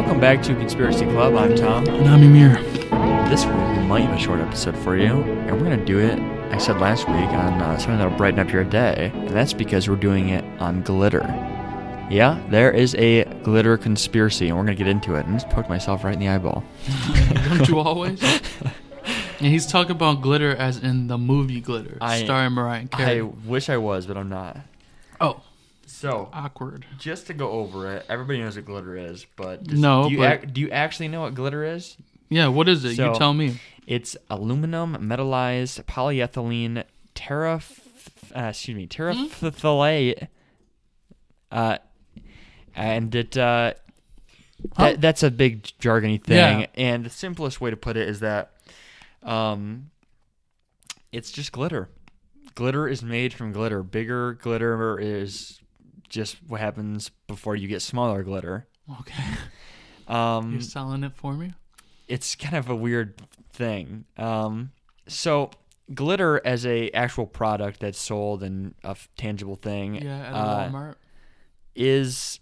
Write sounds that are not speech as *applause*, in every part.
Welcome back to Conspiracy Club. I'm Tom. And I'm Amir. This week we might have a short episode for you, and we're gonna do it. I said last week on uh, something that'll brighten up your day, and that's because we're doing it on glitter. Yeah, there is a glitter conspiracy, and we're gonna get into it. And I just poked myself right in the eyeball. *laughs* Don't you always? *laughs* And he's talking about glitter as in the movie Glitter, I- starring Mariah Carey. I wish I was, but I'm not. oh, So, awkward. just to go over it, everybody knows what glitter is, but does- No, do you, but- ac- do you actually know what glitter is? Yeah, what is it? So- you tell me. It's aluminum metallized polyethylene terra, uh, excuse me, terephthalate, uh, and it uh, that, that's a big jargony thing. Yeah. And the simplest way to put it is that, um, it's just glitter. Glitter is made from glitter. Bigger glitter is just what happens before you get smaller glitter. Okay, *laughs* Um, you're selling it for me. it's kind of a weird thing. Um, so glitter as a actual product that's sold and a f- tangible thing Yeah, at uh, Walmart. is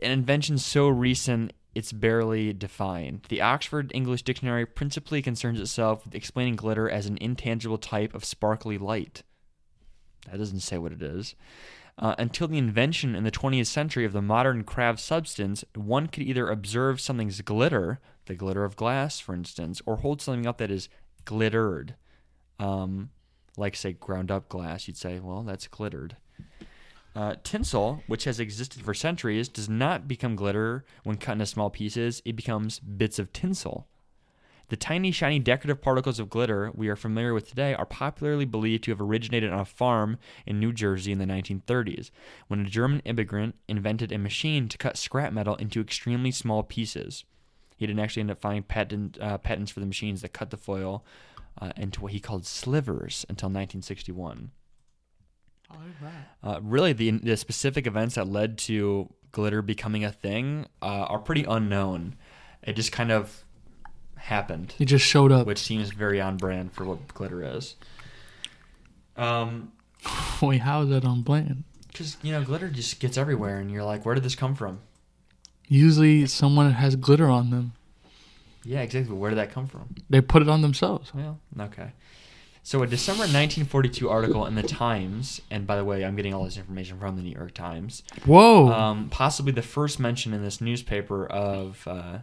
an invention so recent it's barely defined. The Oxford English Dictionary principally concerns itself with explaining glitter as an intangible type of sparkly light. That doesn't say what it is. Uh, until the invention in the 20th century of the modern craft substance, one could either observe something's glitter, the glitter of glass, for instance, or hold something up that is glittered. Um, like, say, ground up glass, you'd say, well, that's glittered. Uh, tinsel, which has existed for centuries, does not become glitter when cut into small pieces. It becomes bits of tinsel. The tiny, shiny, decorative particles of glitter we are familiar with today are popularly believed to have originated on a farm in New Jersey in the 1930s, when a German immigrant invented a machine to cut scrap metal into extremely small pieces. He didn't actually end up finding patent, uh, patents for the machines that cut the foil uh, into what he called slivers until 1961. All right. Uh, really, the, the specific events that led to glitter becoming a thing uh, are pretty unknown. It just kind of happened, He just showed up. which seems very on brand for what glitter is. Um, *laughs* Wait, how is that on brand? because you know, glitter just gets everywhere, and you're like, where did this come from? Usually, someone has glitter on them. Yeah, exactly. Where did that come from? They put it on themselves. Well, okay. So, a December 1942 article in the Times, and by the way, I'm getting all this information from the New York Times. Whoa. um, possibly the first mention in this newspaper of uh,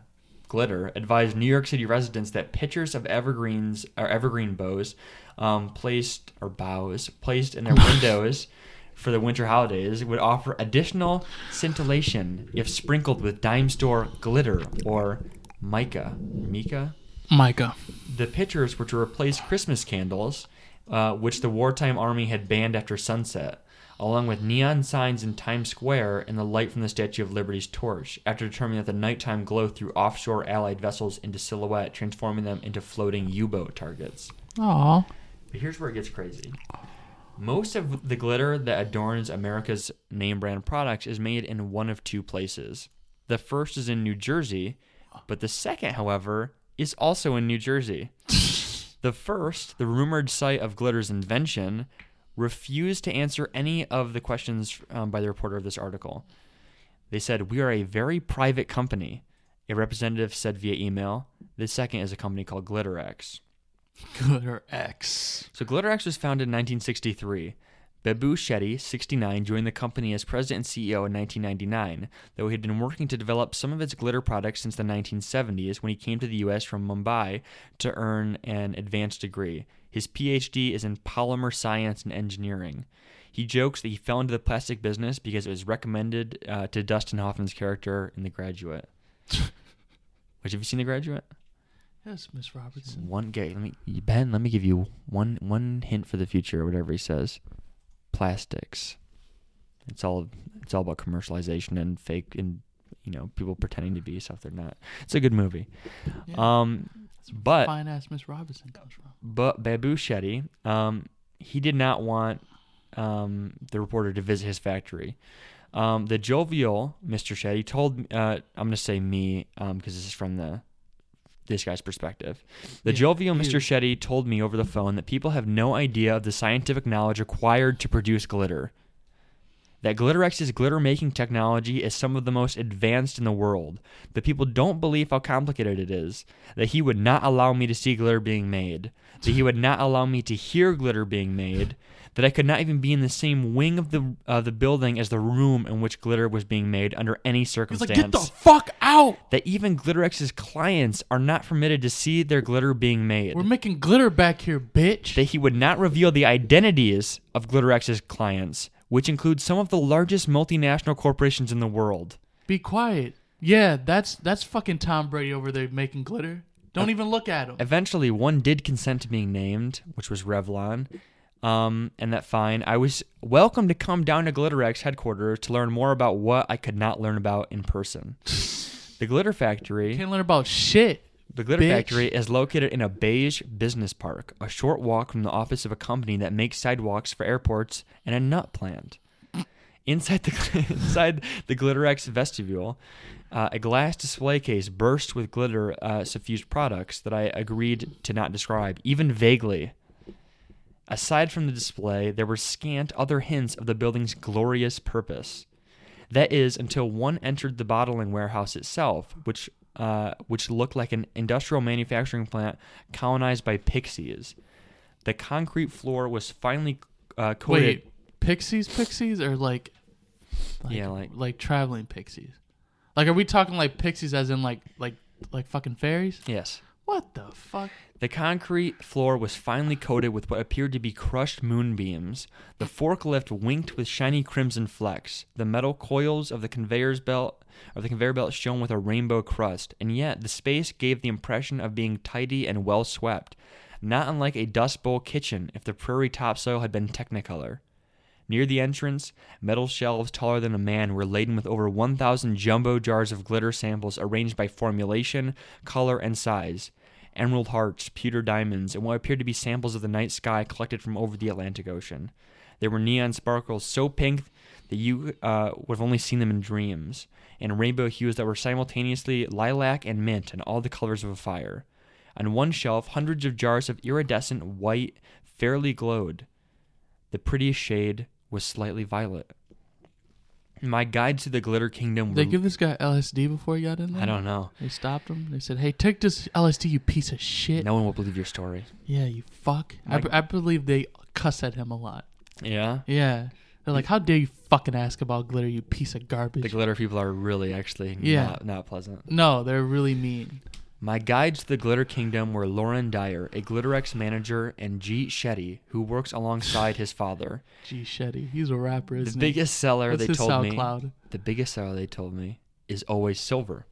glitter, advised New York City residents that pictures of evergreens or evergreen bows um, placed or boughs placed in their *laughs* windows for the winter holidays would offer additional scintillation if sprinkled with dime store glitter or mica. Mica. Mica. The pictures were to replace Christmas candles, uh, which the wartime army had banned after sunset, along with neon signs in Times Square and the light from the Statue of Liberty's torch, after determining that the nighttime glow threw offshore Allied vessels into silhouette, transforming them into floating U boat targets. Aw. But here's where it gets crazy. Most of the glitter that adorns America's name brand products is made in one of two places. The first is in New Jersey, but the second, however, is also in New Jersey. *laughs* the first, the rumored site of glitter's invention, refused to answer any of the questions um, by the reporter of this article. They said, We are a very private company. A representative said via email. The second is a company called Glitterex. Glitterex. So Glitterex was founded in 1963. Babu Shetty, 69, joined the company as president and CEO in 1999, though he had been working to develop some of its glitter products since the 1970s when he came to the U.S. from Mumbai to earn an advanced degree. His PhD is in polymer science and engineering. He jokes that he fell into the plastic business because it was recommended uh, to Dustin Hoffman's character in The Graduate. *laughs* Which have you seen The Graduate? Yes, Miss Robinson. One gay. Let me Ben. Let me give you one one hint for the future. or Whatever he says, plastics. It's all it's all about commercialization and fake and you know people pretending to be stuff they're not. It's a good movie. Yeah. Um, but Fine ass Miss Robinson comes from. but Babu Shetty, um, he did not want um, the reporter to visit his factory. Um, the jovial Mr. Shetty told, uh, I'm going to say me because this is from the this guy's perspective. The Yeah, jovial Mr. Shetty told me over the phone that people have no idea of the scientific knowledge required to produce glitter. That Glitterex's glitter making technology is some of the most advanced in the world, that people don't believe how complicated it is, that he would not allow me to see glitter being made, that he would not allow me to hear glitter being made, that I could not even be in the same wing of the uh, the building as the room in which glitter was being made under any He's circumstance. like, get the fuck out. that even Glitterex's clients are not permitted to see their glitter being made. We're making glitter back here, bitch. that he would not reveal the identities of Glitterex's clients, which includes some of the largest multinational corporations in the world. Be quiet. Yeah, that's that's fucking Tom Brady over there making glitter. Don't even look at him. Eventually, one did consent to being named, which was Revlon. Um, and that fine. I was welcome to come down to Glitterex headquarters to learn more about what I could not learn about in person. *laughs* The Glitter Factory Can't learn about shit. The Glitter Bitch. Factory is located in a beige business park, a short walk from the office of a company that makes sidewalks for airports and a nut plant. Inside the *laughs* inside the Glitterex vestibule, uh, a glass display case burst with glitter uh, suffused products that I agreed to not describe, even vaguely. Aside from the display, there were scant other hints of the building's glorious purpose. That is, until one entered the bottling warehouse itself, which uh, which looked like an industrial manufacturing plant colonized by pixies. The concrete floor was finally uh, coated. Wait, pixies, pixies, or like, Yeah, like- like traveling pixies. Like, are we talking like pixies as in like like like fucking fairies? Yes. What the fuck? The concrete floor was finally coated with what appeared to be crushed moonbeams. The forklift winked with shiny crimson flecks. The metal coils of the conveyor's belt of the conveyor belt shone with a rainbow crust, and yet the space gave the impression of being tidy and well swept, not unlike a dust bowl kitchen if the prairie topsoil had been technicolor. Near the entrance, metal shelves taller than a man were laden with over 1,000 jumbo jars of glitter samples arranged by formulation, color, and size. Emerald hearts, pewter diamonds, and what appeared to be samples of the night sky collected from over the Atlantic Ocean. There were neon sparkles so pink that you uh, would have only seen them in dreams, and rainbow hues that were simultaneously lilac and mint and all the colors of a fire. On one shelf, hundreds of jars of iridescent white fairly glowed. The prettiest shade was slightly violet. My guide to the glitter kingdom were They give this guy LSD before he got in there. I don't know. They stopped him. They said, "Hey, take this LSD, you piece of shit." No one will believe your story. Yeah, you fuck. I, I believe they cuss at him a lot. Yeah. Yeah, they're like, "How dare you fucking ask about glitter, you piece of garbage?" The glitter people are really actually Yeah. not, not pleasant. no, they're really mean. My guides to the glitter kingdom were Lauren Dyer, a Glitterex manager, and Jeet Shetty, who works alongside his father. Gee, Shetty, he's a rapper. The Isn't he? biggest seller they told me. SoundCloud? The biggest seller they told me is always silver.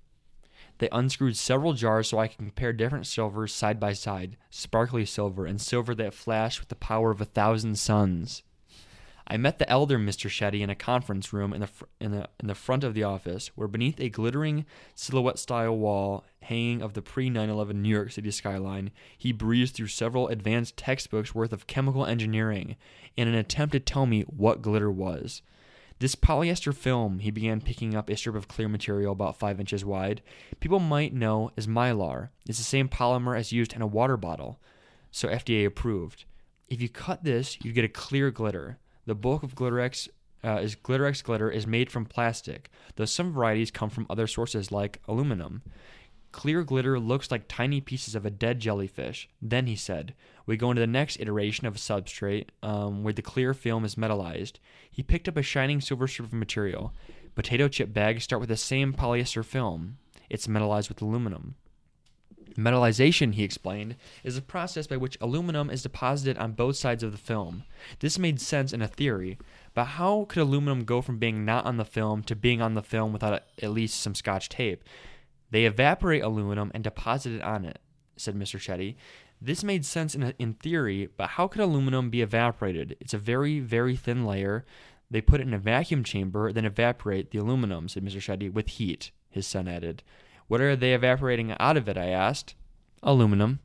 They unscrewed several jars so I could compare different silvers side by side, sparkly silver and silver that flashed with the power of a thousand suns. I met the elder Mr. Shetty in a conference room in the, fr- in the in the front of the office, where beneath a glittering silhouette-style wall hanging of the pre-9/11 New York City skyline, he breezed through several advanced textbooks worth of chemical engineering in an attempt to tell me what glitter was. This polyester film he began picking up a strip of clear material about five inches wide. People might know as mylar. It's the same polymer as used in a water bottle, so FDA approved. If you cut this, you get a clear glitter. The bulk of Glitterex uh, is Glitterex glitter is made from plastic, though some varieties come from other sources like aluminum. Clear glitter looks like tiny pieces of a dead jellyfish. Then he said, We go into the next iteration of a substrate um, where the clear film is metallized. He picked up a shining silver strip of material. Potato chip bags start with the same polyester film. It's metallized with aluminum. Metallization, he explained, is a process by which aluminum is deposited on both sides of the film. This made sense in a theory, but how could aluminum go from being not on the film to being on the film without at least some scotch tape? They evaporate aluminum and deposit it on it, said Mr. Shetty. This made sense in, a, in theory, but how could aluminum be evaporated? It's a very, very thin layer. They put it in a vacuum chamber, then evaporate the aluminum, said Mr. Shetty, with heat, his son added. What are they evaporating out of it? I asked. Aluminum.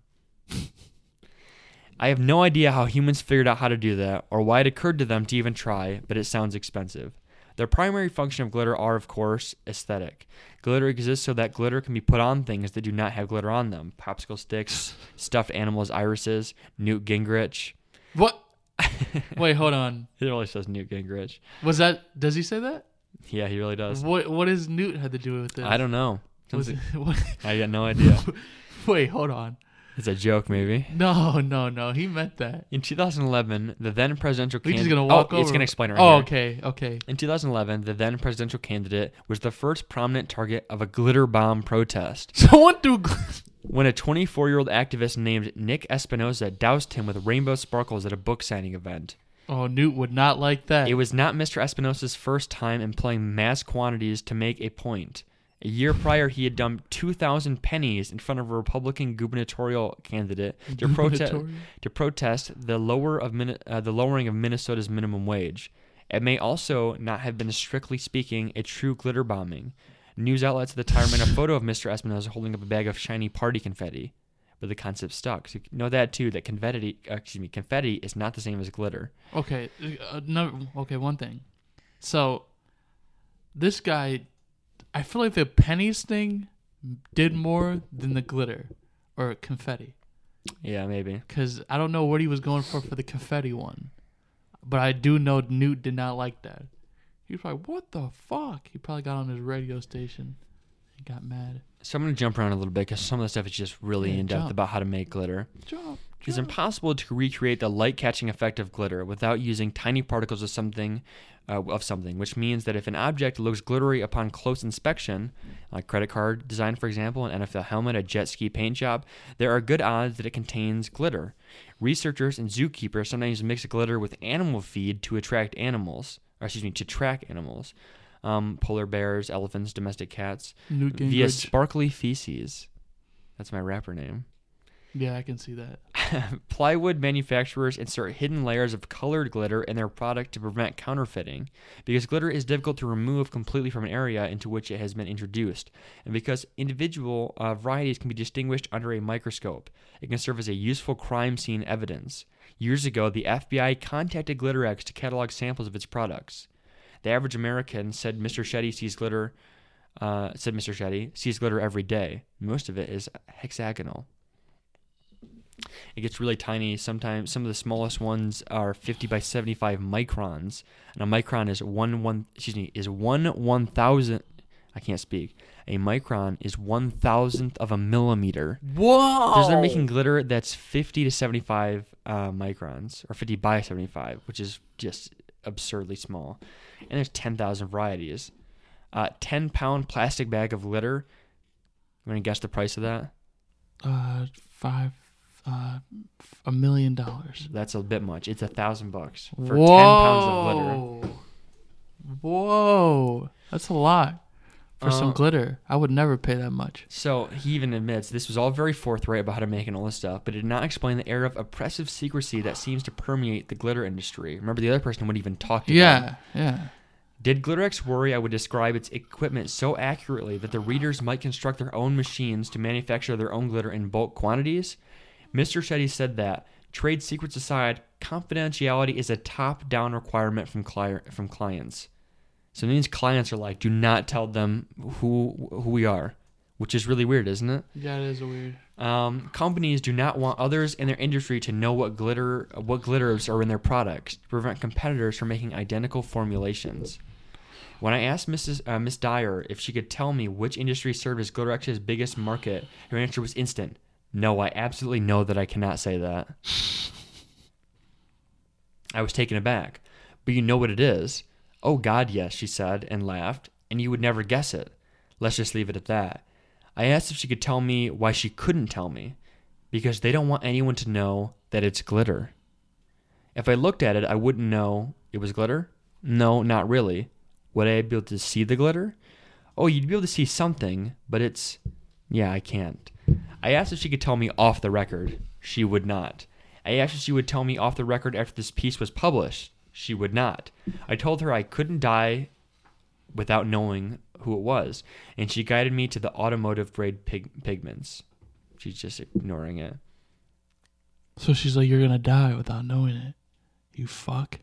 *laughs* I have no idea how humans figured out how to do that or why it occurred to them to even try, but it sounds expensive. Their primary function of glitter are, of course, aesthetic. Glitter exists so that glitter can be put on things that do not have glitter on them. Popsicle sticks, *sighs* stuffed animals' irises, Newt Gingrich. What? *laughs* Wait, hold on. It really says Newt Gingrich. Was that? Does he say that? Yeah, he really does. What What does Newt had to do with this? I don't know. Was it, *laughs* what, I got no idea. *laughs* wait, hold on. It's a joke, maybe. No, no, no. He meant that. In 2011, the then presidential candidate. gonna walk oh, over. It's gonna explain right Oh, here. okay, okay. In 2011, the then presidential candidate was the first prominent target of a glitter bomb protest *laughs* Someone threw. when a 24 year old activist named Nick Espinosa doused him with rainbow sparkles at a book signing event. Oh, Newt would not like that. It was not Mr. Espinosa's first time employing mass quantities to make a point. A year prior, he had dumped 2,000 pennies in front of a Republican gubernatorial candidate to, protest to protest the lower of Min- uh, the lowering of Minnesota's minimum wage. It may also not have been, strictly speaking, a true glitter bombing. News outlets at the time ran a photo of Mr. Espinosa holding up a bag of shiny party confetti, but the concept stuck. So you know that too. That confetti, uh, excuse me, confetti is not the same as glitter. Okay, uh, no. Okay, one thing. So, this guy, I feel like the pennies thing did more than the glitter or confetti. Yeah, maybe. Because I don't know what he was going for for the confetti one, but I do know Newt did not like that. He was probably, "What the fuck?" He probably got on his radio station and got mad. So I'm gonna jump around a little bit because some of the stuff is just really Yeah, in depth jump. about how to make glitter. Jump, It's impossible to recreate the light catching effect of glitter without using tiny particles of something uh, of something, which means that if an object looks glittery upon close inspection, like credit card design for example, an NFL helmet, a jet ski paint job, there are good odds that it contains glitter. Researchers and zookeepers sometimes mix glitter with animal feed to attract animals, or excuse me, to track animals. Um, polar bears, elephants, domestic cats, via sparkly feces. That's my rapper name. yeah, I can see that. *laughs* Plywood manufacturers insert hidden layers of colored glitter in their product to prevent counterfeiting because glitter is difficult to remove completely from an area into which it has been introduced, and because individual uh, varieties can be distinguished under a microscope. It can serve as a useful crime scene evidence. Years ago, the FBI contacted Glitterex to catalog samples of its products. The average American said Mr. Shetty sees glitter. Uh, said Mr. Shetty sees glitter every day. Most of it is hexagonal. It gets really tiny. Sometimes some of the smallest ones are 50 by 75 microns, and a micron is one one. Excuse me, is one one thousand. I can't speak. A micron is one thousandth of a millimeter. Whoa! Because they're making glitter that's 50 to 75 uh, microns, or 50 by 75, which is just absurdly small. And there's 10,000 varieties. Uh, 10 pound plastic bag of glitter. You want to guess the price of that? uh five uh a million dollars. That's a bit much. It's a thousand bucks for 10 pounds of glitter. Whoa, that's a lot for some Uh, glitter. I would never pay that much. So he even admits this was all very forthright about how to make and all this stuff, but it did not explain the air of oppressive secrecy that seems to permeate the glitter industry. Remember, the other person wouldn't even talk to them. Yeah, yeah. Did Glitterex worry I would describe its equipment so accurately that the readers might construct their own machines to manufacture their own glitter in bulk quantities? Mr. Shetty said that, trade secrets aside, confidentiality is a top down requirement from, cli- from clients. So it means clients are like, do not tell them who, who we are, which is really weird, isn't it? Yeah, it is weird. Um, companies do not want others in their industry to know what glitter what glitters are in their products to prevent competitors from making identical formulations. When I asked Mrs. Uh, Miss Dyer if she could tell me which industry served as Glitterex's biggest market, her answer was instant. No, I absolutely know that I cannot say that. I was taken aback. But you know what it is? Oh, God, yes, she said and laughed, and you would never guess it. Let's just leave it at that. I asked if she could tell me why she couldn't tell me. Because they don't want anyone to know that it's glitter. If I looked at it, I wouldn't know it was glitter? No, not really. Would I be able to see the glitter? Oh, you'd be able to see something, but it's. Yeah, I can't. I asked if she could tell me off the record. She would not. I asked if she would tell me off the record after this piece was published. She would not. I told her I couldn't die without knowing who it was, and she guided me to the automotive grade pig- pigments. She's just ignoring it. So she's like, "You're gonna die without knowing it." You fuck.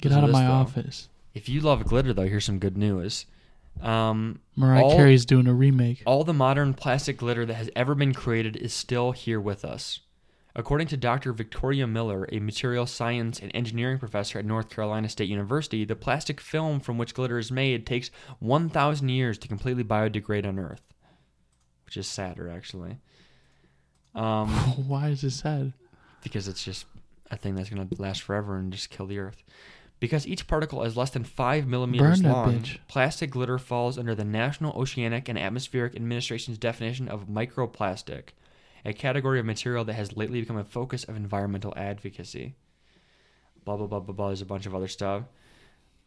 Get Listen out of my though. office. If you love glitter, though, here's some good news. Um, Mariah All- Carey's doing a remake. all the modern plastic glitter that has ever been created is still here with us. According to Dr. Victoria Miller, a material science and engineering professor at North Carolina State University, the plastic film from which glitter is made takes 1,000 years to completely biodegrade on Earth, which is sadder, actually. Um, *laughs* Why is it sad? because it's just a thing that's going to last forever and just kill the earth. Because each particle is less than five millimeters Burn that long, bitch. plastic glitter falls under the National Oceanic and Atmospheric Administration's definition of microplastic, a category of material that has lately become a focus of environmental advocacy. Blah blah blah blah blah. There's a bunch of other stuff.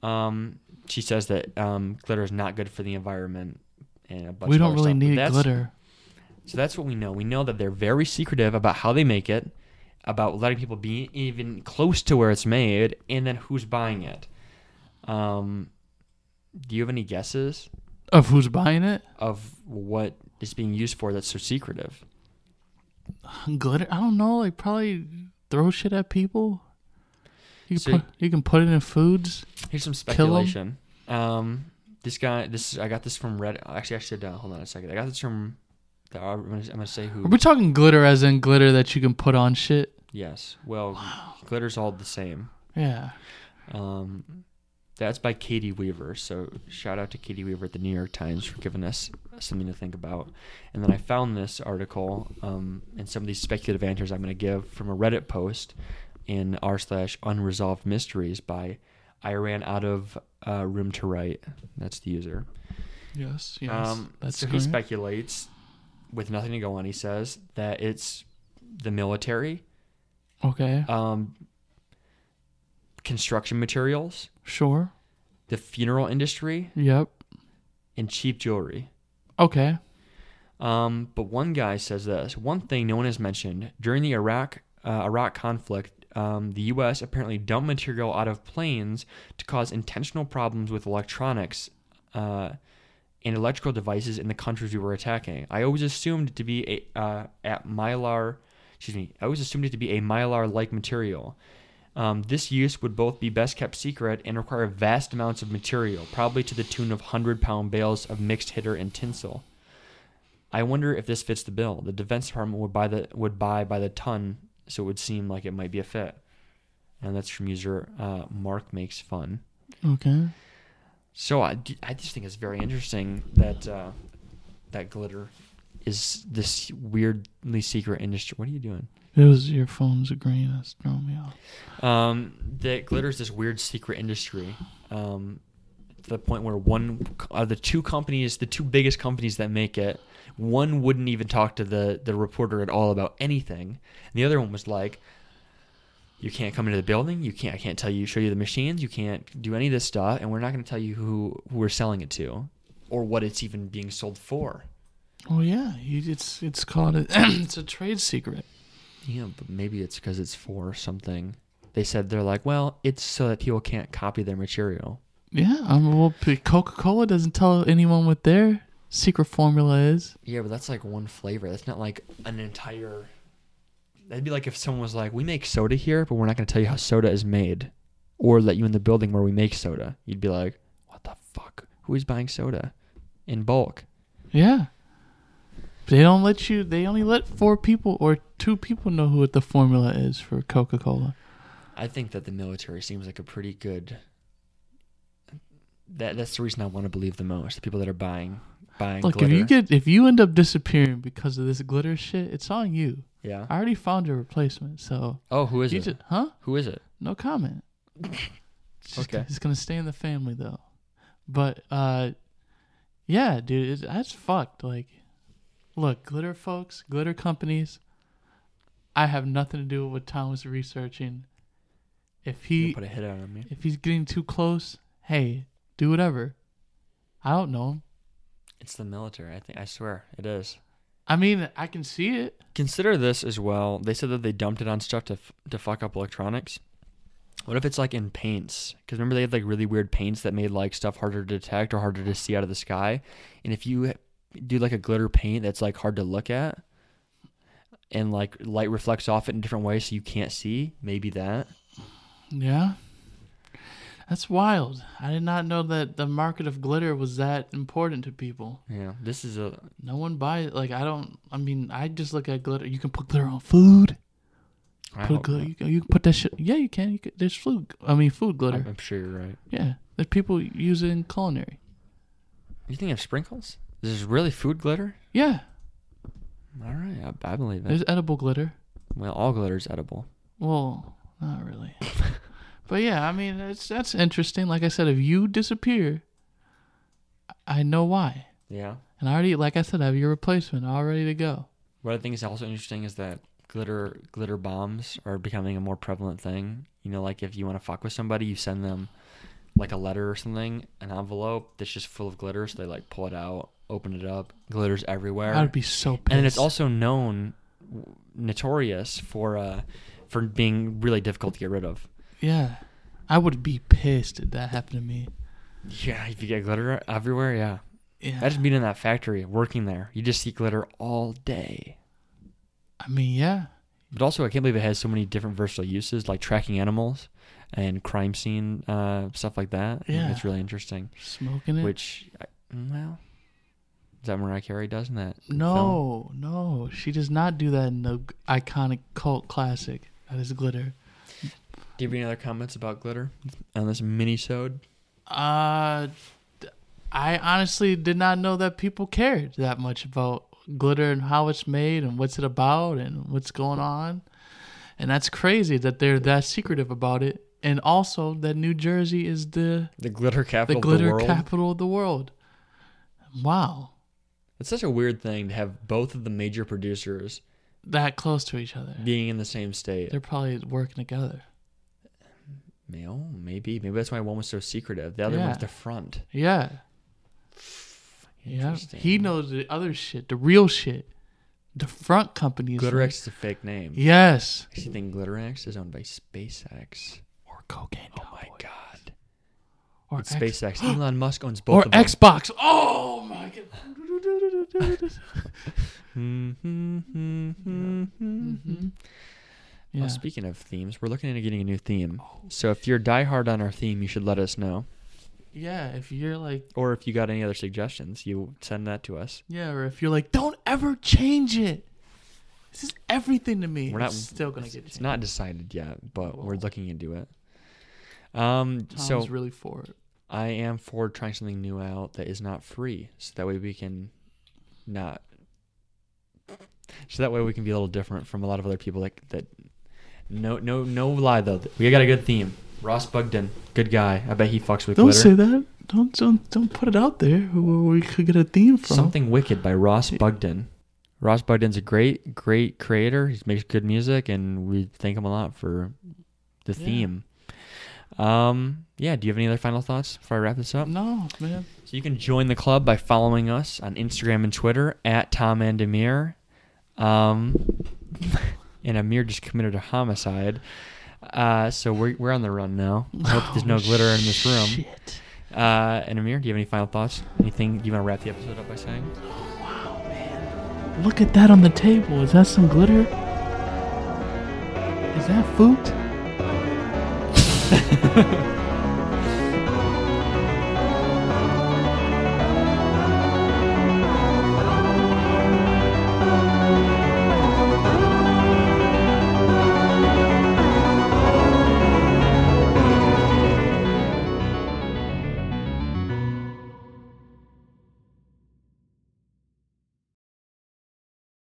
Um, she says that um, glitter is not good for the environment, and a bunch we of don't other really stuff. But need that's- glitter. so that's what we know. We know that they're very secretive about how they make it, about letting people be even close to where it's made, and then who's buying it. Um, do you have any guesses Of who's buying it? of what is being used for that's so secretive? Glitter? I don't know. Like probably throw shit at people. You can So- put you can put it in foods. Here's some speculation. Um, this guy, this I got this from Reddit. Actually, I should uh, hold on a second. I got this from. I'm gonna, I'm gonna say who. Are we talking glitter as in glitter that you can put on shit? Yes. Well, glitter's all the same. Yeah. Um, that's by Caity Weaver. So shout out to Caity Weaver at the New York Times for giving us something to think about. And then I found this article um, and some of these speculative answers I'm going to give from a Reddit post in r slash unresolved mysteries by I ran out of uh, room to write. That's the user. Yes. Yes. Um, That's so he speculates with nothing to go on. He says that it's the military, okay. um, construction materials, Sure. the funeral industry, Yep. and cheap jewelry. Okay. Um, but one guy says this one thing no one has mentioned during the Iraq uh, Iraq conflict. Um, the U.S. apparently dumped material out of planes to cause intentional problems with electronics uh, and electrical devices in the countries we were attacking. I always assumed it to be a uh, at mylar. Excuse me. I always assumed it to be a mylar-like material. Um, this use would both be best kept secret and require vast amounts of material, probably to the tune of hundred-pound bales of mixed hitter and tinsel. I wonder if this fits the bill. The Defense Department would buy the would buy by the ton, so it would seem like it might be a fit. And that's from user uh, Mark makes fun. Okay. So I, I just think it's very interesting that uh, that glitter is this weirdly secret industry. What are you doing? It was your phone's green. That's throwing me off. Um, that glitter is this weird secret industry. Um, to the point where one of the two companies, the two biggest companies that make it, one wouldn't even talk to the the reporter at all about anything, and the other one was like, "You can't come into the building. You can't. I can't tell you, show you the machines. You can't do any of this stuff, and we're not going to tell you who who we're selling it to, or what it's even being sold for." Oh yeah, you, it's it's called a, *clears throat* it's a trade secret. Yeah, but maybe it's because it's for something. They said they're like, well, it's so that people can't copy their material. Yeah, um, well, Coca Cola doesn't tell anyone what their secret formula is. Yeah, but that's like one flavor. That's not like an entire. That'd be like if someone was like, "We make soda here, but we're not going to tell you how soda is made," or let you in the building where we make soda. You'd be like, "What the fuck? Who is buying soda in bulk?" Yeah. They don't let you. They only let four people or two people know who what the formula is for Coca Cola. I think that the military seems like a pretty good. That that's the reason I want to believe the most. The people that are buying buying Look, glitter. if you get if you end up disappearing because of this glitter shit, it's on you. Yeah. I already found your replacement, so Oh, who is you it? just huh? Who is it? No comment. It's *laughs* just- Okay. It's gonna stay in the family though. But uh yeah, dude, it's, that's fucked. Like look, glitter folks, glitter companies, I have nothing to do with what Tom was researching. If he put a hit out on me. if he's getting too close, hey, do whatever. I don't know him. It's the military. I think. I swear it is. I mean, I can see it. Consider this as well. They said that they dumped it on stuff to f- to fuck up electronics. What if it's like in paints? Because remember they had like really weird paints that made like stuff harder to detect or harder to see out of the sky. And if you do like a glitter paint that's like hard to look at, and like light reflects off it in different ways, so you can't see, maybe that. Yeah. That's wild. I did not know that the market of glitter was that important to people. Yeah, this is a No one buys like I don't I mean I just look at glitter. You can put glitter on food. I Put glitter. You, can- you can put that shit. Yeah, you can. You can there's food. I mean, food glitter. I'm, sure you're right. yeah, there's people use it in culinary. You think of sprinkles? This is really food glitter? Yeah, All right, I, I believe it. there's edible glitter. Well, all glitter is edible. Well, not really. *laughs* but yeah, I mean, it's that's interesting. Like I said, if you disappear, I know why, Yeah. and I already, like I said, I have your replacement all ready to go. What I think is also interesting is that glitter glitter bombs are becoming a more prevalent thing. You know, like if you want to fuck with somebody, you send them like a letter or something, an envelope that's just full of glitter. So they like pull it out, open it up, glitters everywhere. I'd be so pissed. and it's also known, notorious for uh, for being really difficult to get rid of. Yeah, I would be pissed if that happened to me. Yeah, if you get glitter everywhere, yeah. Yeah, Imagine being in that factory, working there. You just see glitter all day. I mean, yeah, But also, I can't believe it has so many different versatile uses, like tracking animals and crime scene uh, stuff like that. Yeah. it's really interesting. smoking it. Which, I- well, is that Mariah Carey does in that? film? no, no, she does not do that in the iconic cult classic that is glitter. Do you have any other comments about glitter on this mini-sode? Uh, d- I honestly did not know that people cared that much about glitter and how it's made and what's it about and what's going on. And that's crazy that they're that secretive about it. And also that New Jersey is the The glitter the capital glitter of the world. capital of the world. Wow, it's such a weird thing to have both of the major producers that close to each other. being in the same state. They're probably working together. Male, maybe. Maybe that's why one was so secretive. The other Yeah. one's the front. Yeah. Yeah. He knows the other shit, the real shit. The front companies. Glitterex is a fake name. Yes. I actually think Glitterex is owned by SpaceX. Or cocaine. Oh my god. Or X- SpaceX. *gasps* Elon Musk owns both or of them. Xbox. Oh my god. *laughs* Mm-hmm. mm-hmm, mm-hmm. mm-hmm. Yeah. Well, speaking of themes, we're looking into getting a new theme. So if you're diehard on our theme, you should let us know. yeah, if you're like Or if you got any other suggestions, you send that to us. yeah, or if you're like, don't ever change it. This is everything to me. We're not It's still gonna it's, get it's changed. not decided yet, but we're looking into it. Um, Tom's so really for it. I am for trying something new out that is not free, so that way we can not. So that way we can be a little different from a lot of other people that that. No, no, no lie though. We got a good theme. Ross Bugden, good guy. I bet he fucks with Don't glitter. say that. Don't don't don't put it out there. Where we could get a theme from. Something Wicked by Ross Bugden. Ross Bugden's a great, great creator. He makes good music, and we thank him a lot for the Yeah. theme. Um, yeah. Do you have any other final thoughts before I wrap this up? No, man. So you can join the club by following us on Instagram and Twitter at Tom and Amir. Um, and Amir just committed a homicide. Uh, so we're we're on the run now. I hope there's no Oh, glitter in this room. Shit. Uh, and Amir, do you have any final thoughts? Anything you want to wrap the episode up by saying? Wow, man. Look at that on the table. Is that some glitter? Is that food? *laughs*